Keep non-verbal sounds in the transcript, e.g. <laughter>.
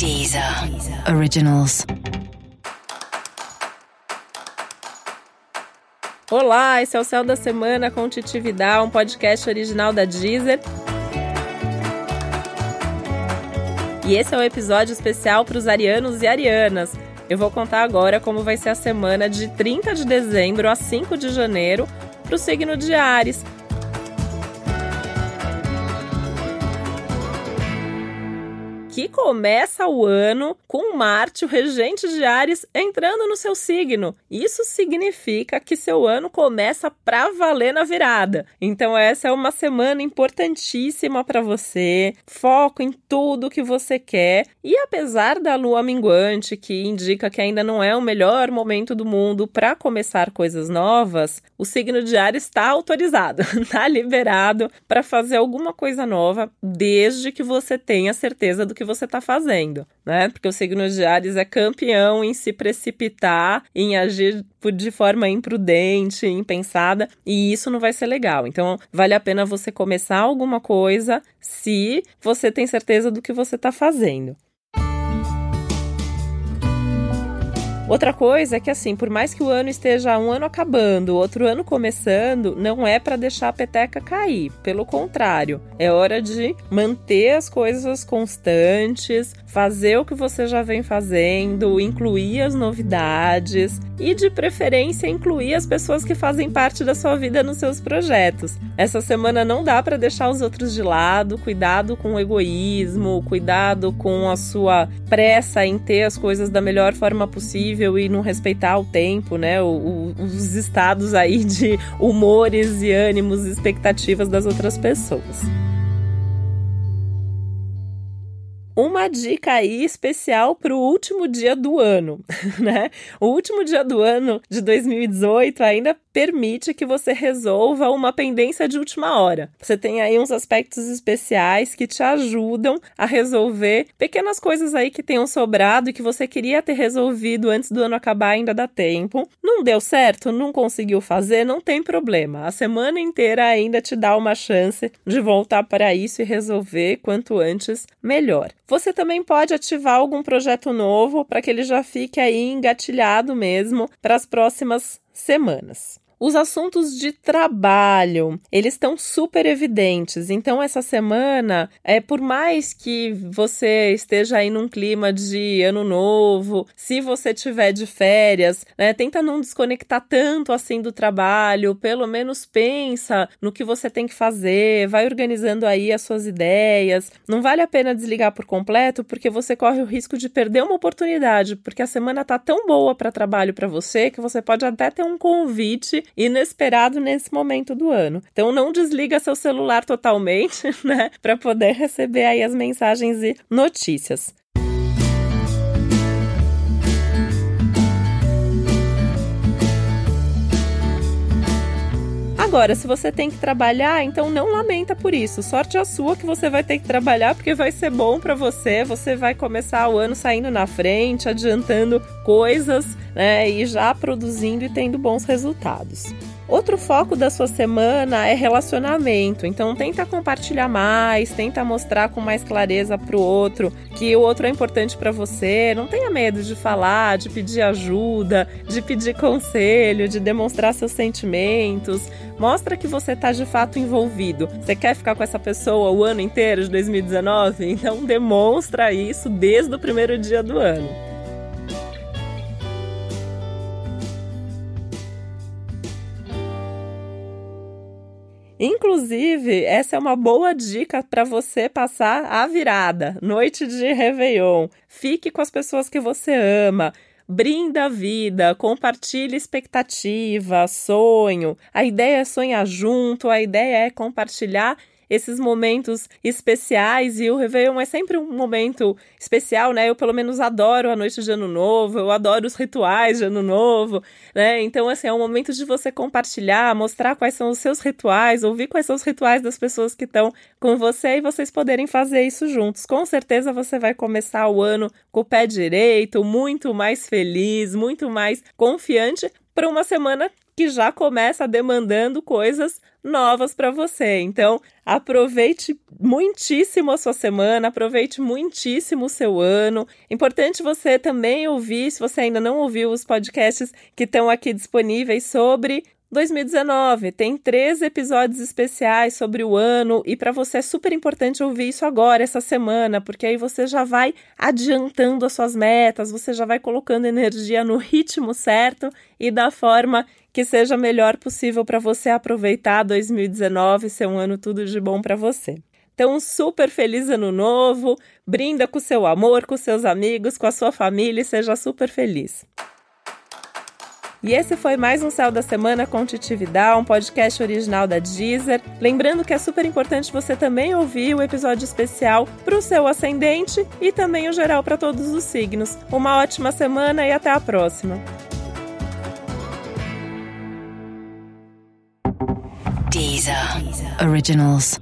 Deezer Originals. Olá, esse é o Céu da Semana com Titividade, um podcast original da Deezer. E esse é um episódio especial para os arianos e arianas. Eu vou contar agora como vai ser a semana de 30 de dezembro a 5 de janeiro para o signo de Ares, que começa o ano com Marte, o regente de Ares, entrando no seu signo. Isso significa que seu ano começa para valer na virada. Então essa é uma semana importantíssima para você. Foco em tudo que você quer. E apesar da lua minguante, que indica que ainda não é o melhor momento do mundo para começar coisas novas, o signo de Ares está autorizado, está <laughs> liberado para fazer alguma coisa nova, desde que você tenha certeza do que você está fazendo, né? Porque o signo de Ares é campeão em se precipitar, em agir de forma imprudente, impensada, e isso não vai ser legal. Então, vale a pena você começar alguma coisa se você tem certeza do que você está fazendo. Outra coisa é que, assim, por mais que o ano esteja um ano acabando, outro ano começando, não é para deixar a peteca cair. Pelo contrário, é hora de manter as coisas constantes, fazer o que você já vem fazendo, incluir as novidades e, de preferência, incluir as pessoas que fazem parte da sua vida nos seus projetos. Essa semana não dá para deixar os outros de lado, cuidado com o egoísmo, cuidado com a sua pressa em ter as coisas da melhor forma possível e não respeitar o tempo, né? O, o, os estados aí de humores e ânimos expectativas das outras pessoas. uma dica aí especial para o último dia do ano, <laughs> né? O último dia do ano de 2018 ainda permite que você resolva uma pendência de última hora. Você tem aí uns aspectos especiais que te ajudam a resolver pequenas coisas aí que tenham sobrado e que você queria ter resolvido antes do ano acabar, ainda dá tempo. Não deu certo, não conseguiu fazer, não tem problema. A semana inteira ainda te dá uma chance de voltar para isso e resolver quanto antes melhor. Você também pode ativar algum projeto novo para que ele já fique aí engatilhado mesmo para as próximas semanas. Os assuntos de trabalho, eles estão super evidentes. Então, essa semana, é por mais que você esteja aí num clima de ano novo, se você tiver de férias, né, tenta não desconectar tanto assim do trabalho, pelo menos pensa no que você tem que fazer, vai organizando aí as suas ideias. Não vale a pena desligar por completo, porque você corre o risco de perder uma oportunidade, porque a semana tá tão boa para trabalho para você que você pode até ter um convite inesperado nesse momento do ano. Então não desliga seu celular totalmente, <laughs> né, para poder receber aí as mensagens e notícias. Agora, se você tem que trabalhar, então não lamenta por isso. Sorte a sua que você vai ter que trabalhar porque vai ser bom para você. Você vai começar o ano saindo na frente, adiantando coisas, né, e já produzindo e tendo bons resultados. Outro foco da sua semana é relacionamento. Então tenta compartilhar mais, tenta mostrar com mais clareza para o outro que o outro é importante para você. Não tenha medo de falar, de pedir ajuda, de pedir conselho, de demonstrar seus sentimentos. Mostra que você está de fato envolvido. Você quer ficar com essa pessoa o ano inteiro de 2019? Então demonstra isso desde o primeiro dia do ano. Inclusive, essa é uma boa dica para você passar a virada, noite de Réveillon. Fique com as pessoas que você ama. Brinda a vida, compartilhe expectativa, sonho. A ideia é sonhar junto, a ideia é compartilhar esses momentos especiais e o Réveillon é sempre um momento especial, né? Eu pelo menos adoro a noite de Ano Novo, eu adoro os rituais de Ano Novo, né? Então, assim, é um momento de você compartilhar, mostrar quais são os seus rituais, ouvir quais são os rituais das pessoas que estão com você e vocês poderem fazer isso juntos. Com certeza você vai começar o ano com o pé direito, muito mais feliz, muito mais confiante para uma semana que já começa demandando coisas novas para você. Então, aproveite muitíssimo a sua semana, aproveite muitíssimo o seu ano. Importante você também ouvir, se você ainda não ouviu os podcasts que estão aqui disponíveis sobre 2019 tem três episódios especiais sobre o ano e para você é super importante ouvir isso agora, essa semana, porque aí você já vai adiantando as suas metas, você já vai colocando energia no ritmo certo e da forma que seja melhor possível para você aproveitar 2019 ser um ano tudo de bom para você. Então, um super feliz ano novo, brinda com seu amor, com seus amigos, com a sua família e seja super feliz. E esse foi mais um Céu da Semana com Titividade, um podcast original da Deezer. Lembrando que é super importante você também ouvir o episódio especial para o seu ascendente e também o geral para todos os signos. Uma ótima semana e até a próxima! Deezer. Deezer. Originals.